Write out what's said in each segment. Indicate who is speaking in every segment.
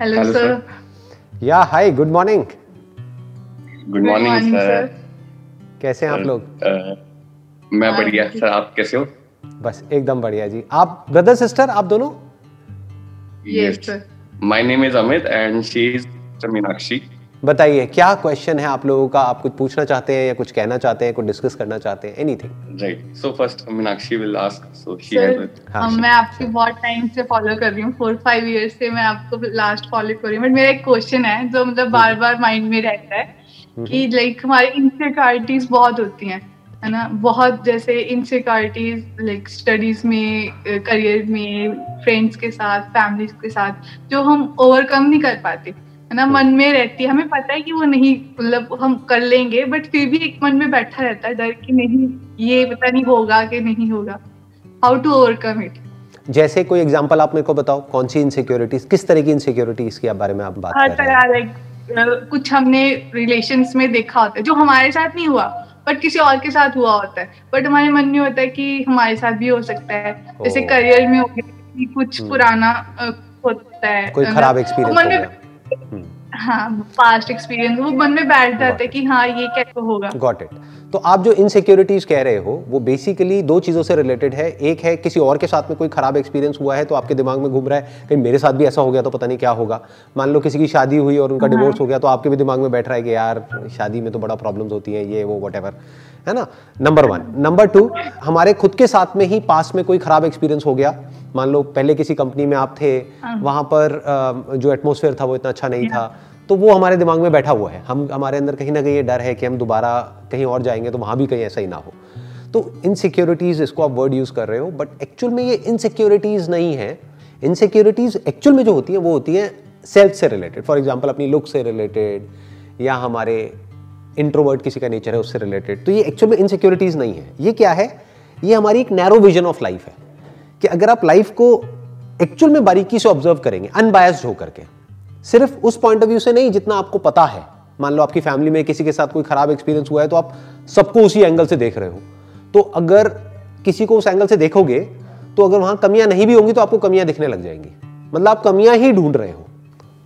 Speaker 1: Hello
Speaker 2: Hello, sir.
Speaker 1: Sir
Speaker 3: या hi good morning
Speaker 2: good morning sir
Speaker 3: कैसे हैं आप लोग?
Speaker 2: मैं
Speaker 1: हाँ,
Speaker 2: बढ़िया सर आप कैसे हो?
Speaker 3: बस एकदम बढ़िया जी। आप ब्रदर सिस्टर आप दोनों?
Speaker 1: Yes sir
Speaker 2: my name is Amit and she is Meenakshi
Speaker 3: बताइए क्या क्वेश्चन है आप लोगों का? आप कुछ पूछना चाहते हैं या कुछ कहना चाहते हैं कुछ डिस्कस करना चाहते हैं? Anything
Speaker 2: right so first Meenakshi will ask so she has
Speaker 3: हाँ,
Speaker 1: मैं आपकी बहुत टाइम से फॉलो कर रही हूँ। फोर फाइव इयर्स से मैं आपको लास्ट फॉलो कर रही हूँ। बट मेरा एक क्वेश्चन है जो मतलब बार बार माइंड में रहता है कि लाइक हमारी इनसिक्योरिटीज बहुत होती हैं है ना? बहुत जैसे इनसिक्योरिटीज लाइक स्टडीज़ में करियर में फ्रेंड्स के साथ फैमिली के साथ जो हम ओवरकम नहीं कर पाते। है ना मन में रहती है। हमें पता है कि वो नहीं मतलब हम कर लेंगे बट फिर भी एक मन में बैठा रहता है डर कि नहीं ये पता नहीं होगा कि नहीं होगा। हाउ टू ओवरकम इट
Speaker 3: जैसे कोई एग्जांपल आप मेरे को बताओ कौन सी इनसिक्योरिटीज किस तरह की इनसिक्योरिटीज के बारे में आप बात
Speaker 1: हर
Speaker 3: कर रहे हैं?
Speaker 1: लाइक कुछ हमने रिलेशंस में देखा होता है जो हमारे साथ नहीं हुआ बट किसी और के साथ हुआ होता है। बट हमारे मन में होता है कि हमारे साथ भी हो सकता है। जैसे करियर में हो गया कुछ
Speaker 3: हम्म।
Speaker 1: पुराना होता है
Speaker 3: कोई खराब एक्सपीरियंस हो गया हम्म।
Speaker 1: हाँ पास्ट एक्सपीरियंस वो मन में बैठ जाता है कि हाँ ये कैसे होगा?
Speaker 3: गॉट इट तो आप जो इनसिक्योरिटीज कह रहे हो वो बेसिकली दो चीज़ों से रिलेटेड है। एक है किसी और के साथ में कोई खराब एक्सपीरियंस हुआ है तो आपके दिमाग में घूम रहा है कहीं मेरे साथ भी ऐसा हो गया तो पता नहीं क्या होगा। मान लो किसी की शादी हुई और उनका डिवोर्स हो गया तो आपके भी दिमाग में बैठ रहा है कि यार शादी में तो बड़ा प्रॉब्लम्स होती हैं ये वो वट है ना? नंबर वन नंबर टू हमारे खुद के साथ में ही पास में कोई खराब एक्सपीरियंस हो गया। मान लो पहले किसी कंपनी में आप थे वहाँ पर जो एटमोसफेयर था वो इतना अच्छा नहीं था तो वो हमारे दिमाग में बैठा हुआ है। हम हमारे अंदर कहीं ना कहीं ये डर है कि हम दोबारा कहीं और जाएँगे तो वहाँ भी कहीं ऐसा ही ना हो। तो इनसिक्योरिटीज़ इसको आप वर्ड यूज़ कर रहे हो बट एक्चुअल में ये इनसिक्योरिटीज़ नहीं है। इनसिक्योरिटीज़ एक्चुअल में जो होती हैं वो होती है सेल्फ से रिलेटेड फॉर एग्ज़ाम्पल अपनी लुक से रिलेटेड या हमारे इंट्रोवर्ट किसी का नेचर है, उससे रिलेटेड तो ये एक्चुअल में इनसिक्योरिटीज़ नहीं है। ये क्या है? ये हमारी एक नैरो विजन ऑफ़ लाइफ है कि अगर आप लाइफ को एक्चुअल में बारीकी से ऑब्ज़र्व करेंगे अनबायस्ड होकर के, सिर्फ़ उस पॉइंट ऑफ़ व्यू से नहीं जितना आपको पता है। मान लो आपकी फैमिली में किसी के साथ कोई खराब एक्सपीरियंस हुआ है तो आप सबको उसी एंगल से देख रहे हो। तो अगर किसी को उस एंगल से देखोगे तो अगर वहाँ कमियाँ नहीं भी होंगी तो आपको कमियाँ दिखने लग जाएँगी। मतलब आप कमियाँ ही ढूंढ रहे हो।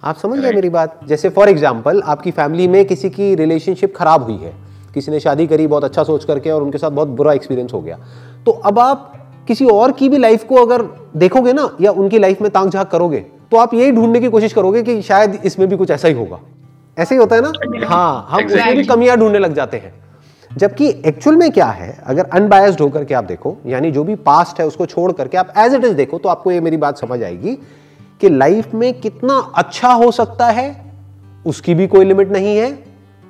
Speaker 3: आप समझ गए मेरी बात। जैसे फॉर एग्ज़ाम्पल आपकी फैमिली में किसी की रिलेशनशिप खराब हुई है किसी ने शादी करी बहुत अच्छा सोच करके और उनके साथ बहुत बुरा एक्सपीरियंस हो गया। तो अब आप किसी और की भी लाइफ को अगर देखोगे ना या उनकी लाइफ में तांग झाक करोगे तो आप यही ढूँढने की कोशिश करोगे कि शायद इसमें भी कुछ ऐसा ही होगा। ऐसे ही होता है ना? हाँ हम उसमें भी कमियाँ ढूँढने लग जाते हैं। जबकि एक्चुअल में क्या है अगर अनबायस्ड होकर के आप देखो यानी जो भी पास्ट है उसको छोड़ करके आप एज इट इज़ देखो तो आपको ये मेरी बात समझ आएगी कि लाइफ में कितना अच्छा हो सकता है उसकी भी कोई लिमिट नहीं है।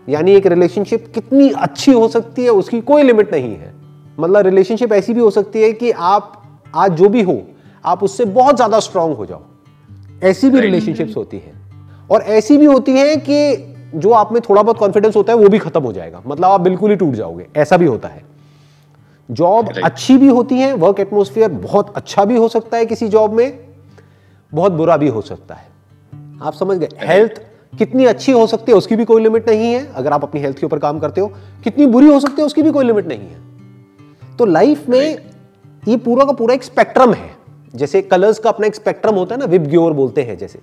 Speaker 3: यानी एक रिलेशनशिप कितनी अच्छी हो सकती है उसकी कोई लिमिट नहीं है। मतलब रिलेशनशिप ऐसी भी हो सकती है कि आप आज जो भी हो आप उससे बहुत ज़्यादा स्ट्रांग हो जाओ। ऐसी भी रिलेशनशिप्स होती हैं। और ऐसी भी होती हैं कि जो आप में थोड़ा बहुत कॉन्फिडेंस होता है वो भी खत्म हो जाएगा। मतलब आप बिल्कुल ही टूट जाओगे। ऐसा भी होता है। जॉब अच्छी भी होती है वर्क एटमोस्फियर बहुत अच्छा भी हो सकता है किसी जॉब में। बहुत बुरा भी हो सकता है। आप समझ गए। हेल्थ कितनी अच्छी हो सकती है उसकी भी कोई लिमिट नहीं है। अगर आप अपनी हेल्थ के ऊपर काम करते हो कितनी बुरी हो सकती है उसकी भी कोई लिमिट नहीं है। तो लाइफ में ये पूरा का पूरा एक स्पेक्ट्रम है। जैसे कलर्स का अपना एक स्पेक्ट्रम होता है ना विब ग्योर बोलते हैं जैसे।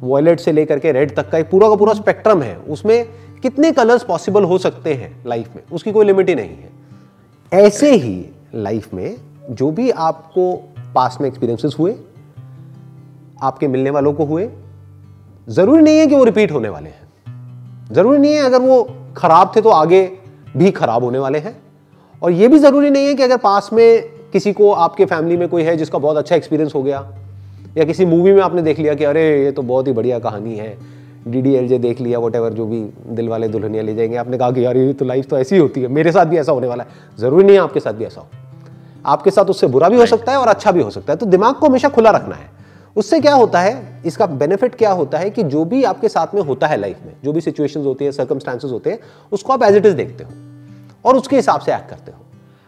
Speaker 3: वॉयलेट से लेकर के रेड तक का एक पूरा का पूरा स्पेक्ट्रम है। उसमें कितने कलर्स पॉसिबल हो सकते हैं लाइफ में उसकी कोई लिमिट ही नहीं है। ऐसे ही लाइफ में जो भी आपको पास में एक्सपीरियंसेस हुए आपके मिलने वालों को हुए ज़रूरी नहीं है कि वो रिपीट होने वाले हैं। ज़रूरी नहीं है अगर वो खराब थे तो आगे भी खराब होने वाले हैं। और ये भी ज़रूरी नहीं है कि अगर पास में किसी को आपके फैमिली में कोई है जिसका बहुत अच्छा एक्सपीरियंस हो गया या किसी मूवी में आपने देख लिया कि अरे ये तो बहुत ही बढ़िया कहानी है। डी डी एल जे देख लिया वट जो भी दिल वाले दुल्हनिया ले जाएँगे। आपने कहा कि यार ये तो लाइफ तो ऐसी ही होती है। मेरे साथ भी ऐसा होने वाला है। ज़रूरी नहीं है आपके साथ भी ऐसा हो। आपके साथ उससे बुरा भी हो सकता है और अच्छा भी हो सकता है। तो दिमाग को हमेशा खुला रखना है। उससे क्या होता है? इसका बेनिफिट क्या होता है कि जो भी आपके साथ में होता है लाइफ में, जो भी सिचुएशन होती है सर्कमस्टांसेस होते हैं, उसको आप एज इट इज़ देखते हो और उसके हिसाब से एक्ट करते हो।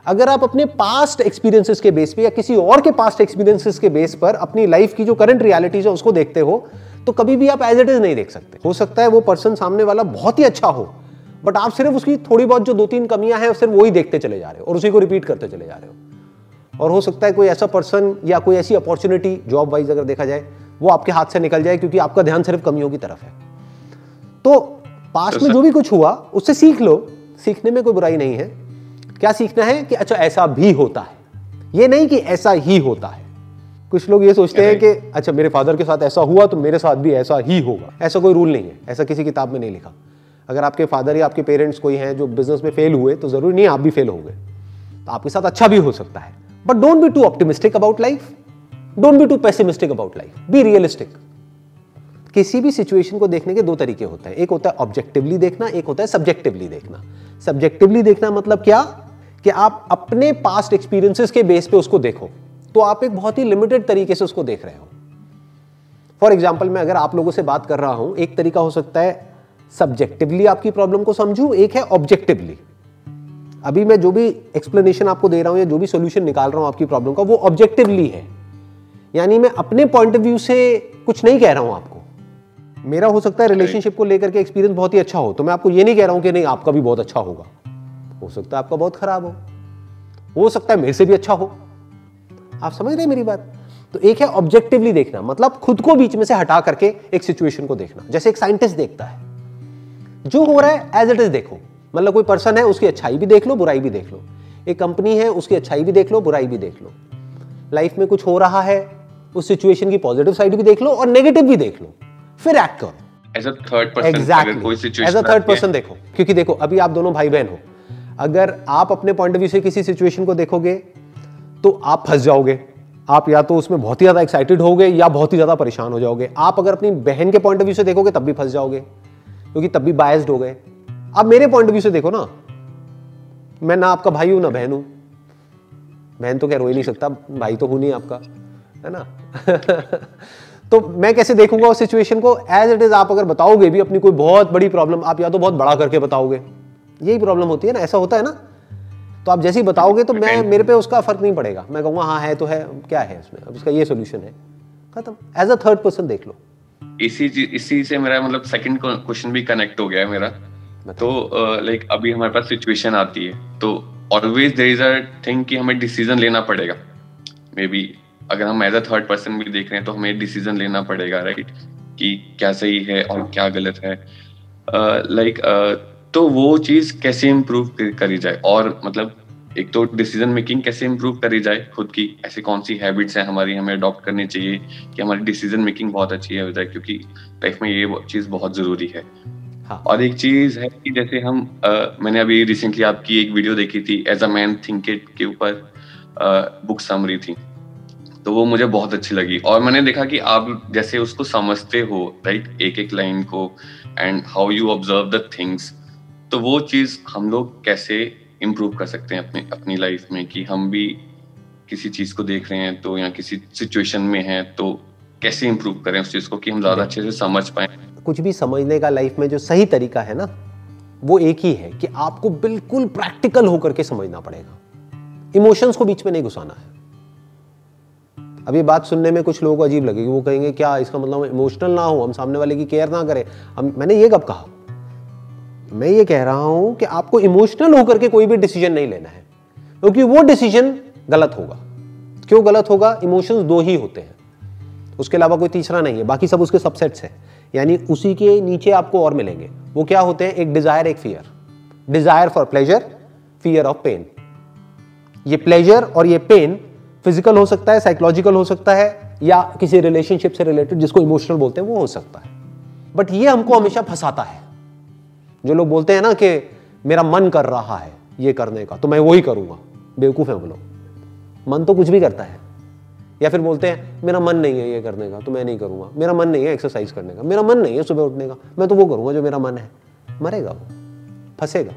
Speaker 3: अगर आप अपने पास्ट एक्सपीरियंसेस के बेस पे या किसी और के पास्ट एक्सपीरियंसेस के बेस पर अपनी लाइफ की जो करंट रियलिटीज है, उसको देखते हो तो कभी भी आप एज इट इज़ नहीं देख सकते। हो सकता है वो पर्सन सामने वाला बहुत ही अच्छा हो बट आप सिर्फ़ उसकी थोड़ी बहुत जो दो तीन कमियाँ हैं, सिर्फ़ वही देखते चले जा रहे हो और उसी को रिपीट करते चले जा रहे हो। और हो सकता है कोई ऐसा पर्सन या कोई ऐसी अपॉर्चुनिटी जॉब वाइज अगर देखा जाए वो आपके हाथ से निकल जाए क्योंकि आपका ध्यान सिर्फ़ कमियों की तरफ़ है। तो पास्ट में जो भी कुछ हुआ उससे सीख लो। सीखने में कोई बुराई नहीं है। क्या सीखना है कि अच्छा ऐसा भी होता है। ये नहीं कि ऐसा ही होता है। कुछ लोग ये सोचते हैं कि अच्छा मेरे फादर के साथ ऐसा हुआ तो मेरे साथ भी ऐसा ही होगा। ऐसा कोई रूल नहीं है। ऐसा किसी किताब में नहीं लिखा। अगर आपके फादर या आपके पेरेंट्स कोई हैं जो बिज़नेस में फेल हुए तो ज़रूरी नहीं आप भी फेल हो गए तो आपके साथ अच्छा भी हो सकता है। But don't be too optimistic about life don't be too pessimistic about life be realistic किसी भी सिचुएशन को देखने के दो तरीके होते हैं। एक होता है ऑब्जेक्टिवली देखना, एक होता है सब्जेक्टिवली देखना। सब्जेक्टिवली देखना मतलब क्या? कि आप अपने पास्ट एक्सपीरियंसेस के बेस पे उसको देखो। तो आप एक बहुत ही लिमिटेड तरीके से उसको देख रहे हो। फॉर एग्ज़ाम्पल मैं अगर आप लोगों से बात कर रहा हूँ, एक तरीका हो सकता है सब्जेक्टिवली आपकी प्रॉब्लम को समझू, एक है ऑब्जेक्टिवली अभी मैं जो भी एक्सप्लेनेशन आपको दे रहा हूँ या जो भी सोल्यूशन निकाल रहा हूँ आपकी प्रॉब्लम का वो ऑब्जेक्टिवली है। यानी मैं अपने पॉइंट ऑफ़ व्यू से कुछ नहीं कह रहा हूँ आपको। मेरा हो सकता है रिलेशनशिप को लेकर के एक्सपीरियंस बहुत ही अच्छा हो तो मैं आपको ये नहीं कह रहा हूँ कि नहीं आपका भी बहुत अच्छा होगा। हो सकता है आपका बहुत खराब हो। हो सकता है मेरे से भी अच्छा हो। आप समझ रहे हैं मेरी बात? तो एक है ऑब्जेक्टिवली देखना मतलब खुद को बीच में से हटा करके एक सिचुएशन को देखना जैसे एक साइंटिस्ट देखता है। जो हो रहा है एज इट इज़ देखो। मतलब कोई पर्सन है उसकी अच्छाई भी देख लो बुराई भी देख लो। एक कंपनी है उसकी अच्छाई भी देख लो बुराई भी देख लो। लाइफ में कुछ हो रहा है उस सिचुएशन की पॉजिटिव साइड भी देख लो और नेगेटिव भी देख लो। फिर एक्ट करो।
Speaker 2: As a third person exactly
Speaker 3: as a third person देखो। क्योंकि देखो अभी आप दोनों भाई बहन हो। अगर आप अपने पॉइंट ऑफ़ व्यू से किसी सिचुएशन को देखोगे तो आप फंस जाओगे। आप या तो उसमें बहुत ही ज़्यादा एक्साइटेड होगे या बहुत ही ज़्यादा परेशान हो जाओगे। आप अगर अपनी बहन के पॉइंट ऑफ़ व्यू से देखोगे तब भी फंस जाओगे। क्योंकि तब भी बायस्ड हो गए। आप मेरे पॉइंट ऑफ़ व्यू से देखो ना। मैं ना आपका भाई हूँ ना बहन हूँ। बहन तो क्या रो ही नहीं सकता भाई तो हूँ नहीं आपका है ना? तो मैं कैसे देखूँगा उस सिचुएशन को? एज इट इज़ आप अगर बताओगे भी अपनी कोई बहुत बड़ी प्रॉब्लम आप या तो बहुत बड़ा करके बताओगे। यही प्रॉब्लम होती है ना ऐसा होता है ना? तो आप जैसे ही बताओगे तो मैं मेरे पे उसका फ़र्क नहीं पड़ेगा। मैं कहूँगा हाँ है तो है क्या है उसमें अब इसका ये सोल्यूशन है। खत्म। एज अ थर्ड पर्सन देख लो।
Speaker 2: इसी इसी से मेरा मतलब सेकंड क्वेश्चन भी कनेक्ट हो गया है मेरा। तो लाइक uh, like, अभी हमारे पास सिचुएशन आती है तो always there is a thing कि हमें डिसीज़न लेना पड़ेगा। मे बी अगर हम एज अ थर्ड पर्सन भी देख रहे हैं तो हमें डिसीज़न लेना पड़ेगा राइट right? कि क्या सही है और क्या गलत है। लाइक uh, like, uh, तो वो चीज़ कैसे इम्प्रूव करी जाए? और मतलब एक तो डिसीज़न मेकिंग कैसे इम्प्रूव करी जाए? खुद की ऐसी कौन सी हैबिट्स हैं हमारी हमें अडॉप्ट करनी चाहिए कि हमारी डिसीज़न मेकिंग बहुत अच्छी हो क्योंकि लाइफ में ये चीज़ बहुत ज़रूरी है। हाँ. और एक चीज़ है कि जैसे हम आ, मैंने अभी रिसेंटली आपकी एक वीडियो देखी थी as a man think it के ऊपर बुक समरी थी। तो वो मुझे बहुत अच्छी लगी। और मैंने देखा कि आप जैसे उसको समझते हो राइट एक एक लाइन को and how you observe the things तो वो चीज़ हम लोग कैसे इम्प्रूव कर सकते हैं अपने अपनी लाइफ में कि हम भी किसी चीज़ को देख रहे हैं तो या किसी सिचुएशन में हैं तो कैसे इम्प्रूव करें उस चीज़ को कि हम ज़्यादा अच्छे से समझ पाए।
Speaker 3: कुछ भी समझने का लाइफ में जो सही तरीका है ना, वो एक ही है कि आपको बिल्कुल प्रैक्टिकल होकर के समझना पड़ेगा। इमोशंस को बीच में नहीं घुसाना है। अभी बात सुनने में कुछ लोगों को अजीब लगेगी, वो कहेंगे, क्या इसका मतलब इमोशनल ना हो, हम सामने वाले की केयर ना करें? हम, मैंने ये कब कहा? मैं ये कह रहा हूँ कि आपको इमोशनल होकर के कोई भी डिसीज़न नहीं लेना है, क्योंकि वो डिसीज़न गलत होगा। क्यों गलत होगा? इमोशंस दो ही होते हैं। उसके अलावा कोई तीसरा नहीं है, बाकी सब उसके सबसेट्स हैं। यानी उसी के नीचे आपको और मिलेंगे। वो क्या होते हैं? एक डिज़ायर एक fear desire for pleasure fear of pain ये प्लेजर और ये पेन फ़िज़िकल हो सकता है साइकोलॉजिकल हो सकता है, या किसी रिलेशनशिप से रिलेटेड जिसको इमोशनल बोलते हैं, वो हो सकता है। बट ये हमको हमेशा फंसाता है। जो लोग बोलते हैं ना कि मेरा मन कर रहा है ये करने का तो मैं वही करूँगा। बेवकूफ़ है वो लोग। मन तो कुछ भी करता है। या फिर बोलते हैं, मेरा मन नहीं है ये करने का तो मैं नहीं करूँगा। मेरा मन नहीं है एक्सरसाइज करने का। मेरा मन नहीं है सुबह उठने का। मैं तो वो करूँगा जो मेरा मन है। मरेगा वो। फंसेगा।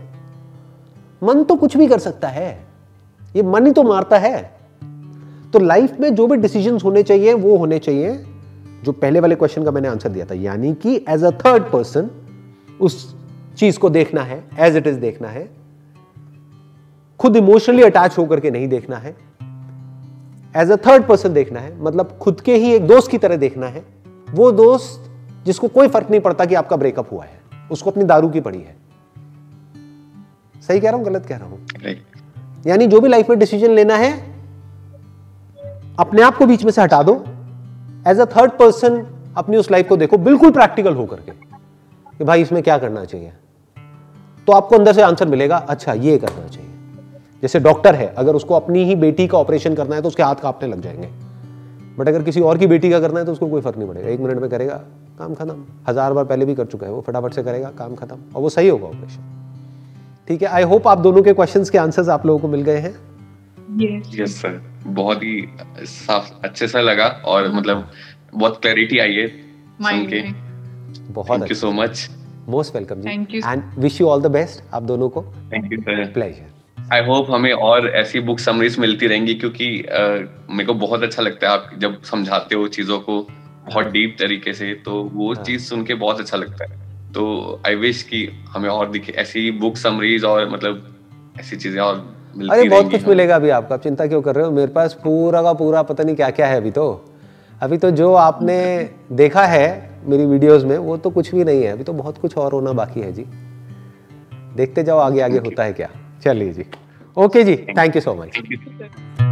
Speaker 3: मन तो कुछ भी कर सकता है। ये मन ही तो मारता है। तो लाइफ में जो भी डिसीज़न होने चाहिए, वो होने चाहिए, जो पहले वाले क्वेश्चन का मैंने आंसर दिया था। यानी कि एज अ थर्ड पर्सन उस चीज़ को देखना है एज इट इज़ देखना है। खुद इमोशनली अटैच होकर के नहीं देखना है। एज अ थर्ड पर्सन देखना है मतलब खुद के ही एक दोस्त की तरह देखना है वो दोस्त जिसको कोई फ़र्क नहीं पड़ता कि आपका ब्रेकअप हुआ है उसको अपनी दारू की पड़ी है। सही कह रहा हूँ गलत कह रहा हूँ? यानी जो भी लाइफ में डिसीज़न लेना है अपने आप को बीच में से हटा दो। एज अ थर्ड पर्सन अपनी उस लाइफ को देखो बिल्कुल प्रैक्टिकल होकर के कि भाई इसमें क्या करना चाहिए? तो आपको अंदर से आंसर मिलेगा अच्छा ये करना चाहिए। जैसे डॉक्टर है अगर उसको अपनी ही बेटी का ऑपरेशन करना है तो उसके हाथ कांपने लग जाएँगे। बट अगर किसी और की बेटी का करना है तो उसको कोई फ़र्क नहीं पड़ेगा। एक मिनट में करेगा काम खत्म। हज़ार बार पहले भी कर चुका है वो फटाफट से करेगा काम खत्म। और वो सही होगा ऑपरेशन ठीक है आई होप आप दोनों के क्वेश्चंस के आंसर्स आप लोगों को मिल गए हैं।
Speaker 2: यस सर बहुत ही साफ़ अच्छे सा लगा और मतलब बहुत क्लैरिटी आई है सुन के। बहुत thank you so much
Speaker 3: most welcome ji. And wish you all the best आप दोनों को।
Speaker 2: Thank you sir
Speaker 3: pleasure
Speaker 2: I hope हमें और ऐसी बुक समरीज मिलती रहेंगी क्योंकि uh, मेरे को बहुत अच्छा लगता है आप जब समझाते हो चीज़ों को बहुत डीप तरीके से तो वो हाँ. चीज़ सुन के बहुत अच्छा लगता है। तो आई विश कि हमें और दिखे ऐसी बुक समरीज और मतलब ऐसी चीज़ें और
Speaker 3: अरे बहुत कुछ मिलेगा अभी आपको आप चिंता क्यों कर रहे हो? मेरे पास पूरा का पूरा पता नहीं क्या क्या है अभी तो। अभी तो जो आपने देखा है मेरी वीडियोस में वो तो कुछ भी नहीं है अभी तो बहुत कुछ और होना बाकी है जी। देखते जाओ आगे आगे होता है क्या। चलिए जी। Okay ji thank you so much